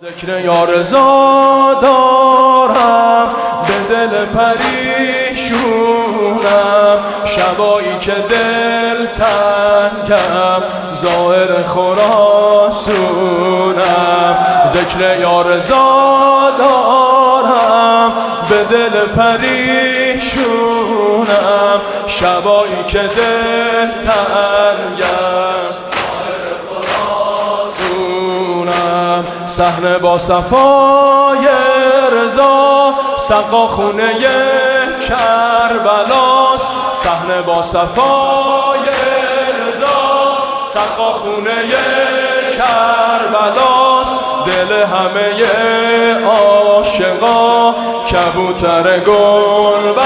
ذکر یارزا دارم به دل پریشونم. شبایی که دل تنگم ظاهر خراسونم. ذکر یارزا دارم به دل پریشونم. شبایی که دل تنگم صحنه با صفای رضا سقا خونه کربلاست صحنه با صفای رضا سقا خونه کربلاست دل همه عاشقا کبوتر گل و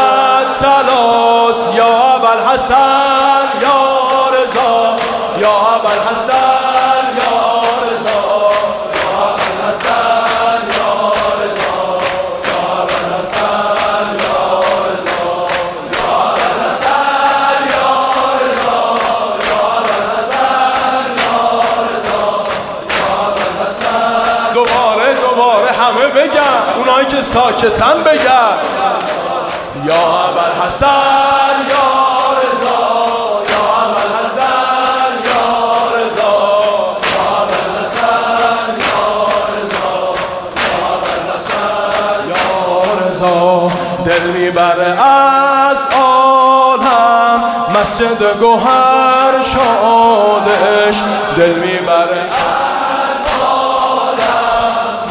تلاس یا ابل حسن یا رضا یا ابل بگن اونایی که ساکتن بگن یا اول حسن یا رضا. یا اول حسن یا رضا. یا اول حسن یا رضا. یا اول حسن یا رضا. دل می‌بره از عالم. مسجد گوهر شادش. دل می‌بره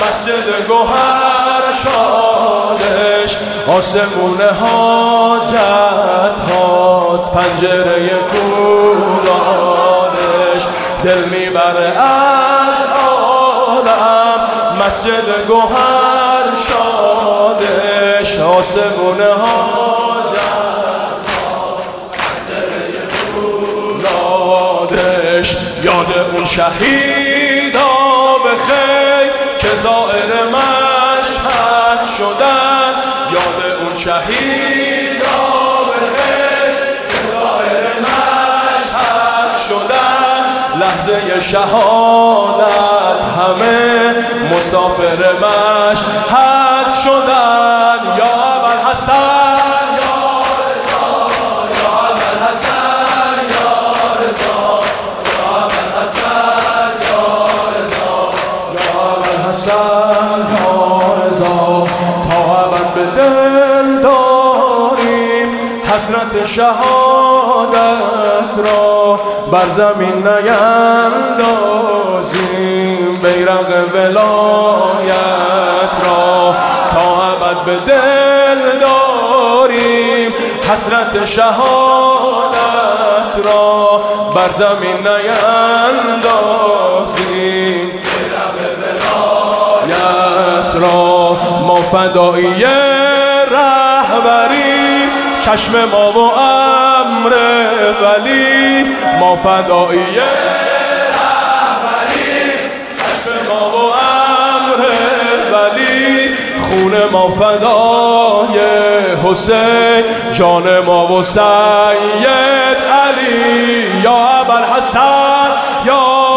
مسجد گوهر شادش آسمون حاجت هاست پنجره فولادش. دل می‌بره از عالم مسجد گوهر شادش آسمون حاجت فولادش یاد اون که زائر مشهد شدن. یاد اون شهید لحظه شهادت همه مسافر مشهد شدن. به دل داریم حسرت شهادت را بر زمین نیندازیم. بیرق ولایت را تا ابد به دل داریم. حسرت شهادت را بر زمین نیندازیم. را ما فدایی چشم ما و امر ولی ما فدایی رهبری چشم ما و امر خون ما فدای حسین جان ما و سید علی یا ابل حسن یا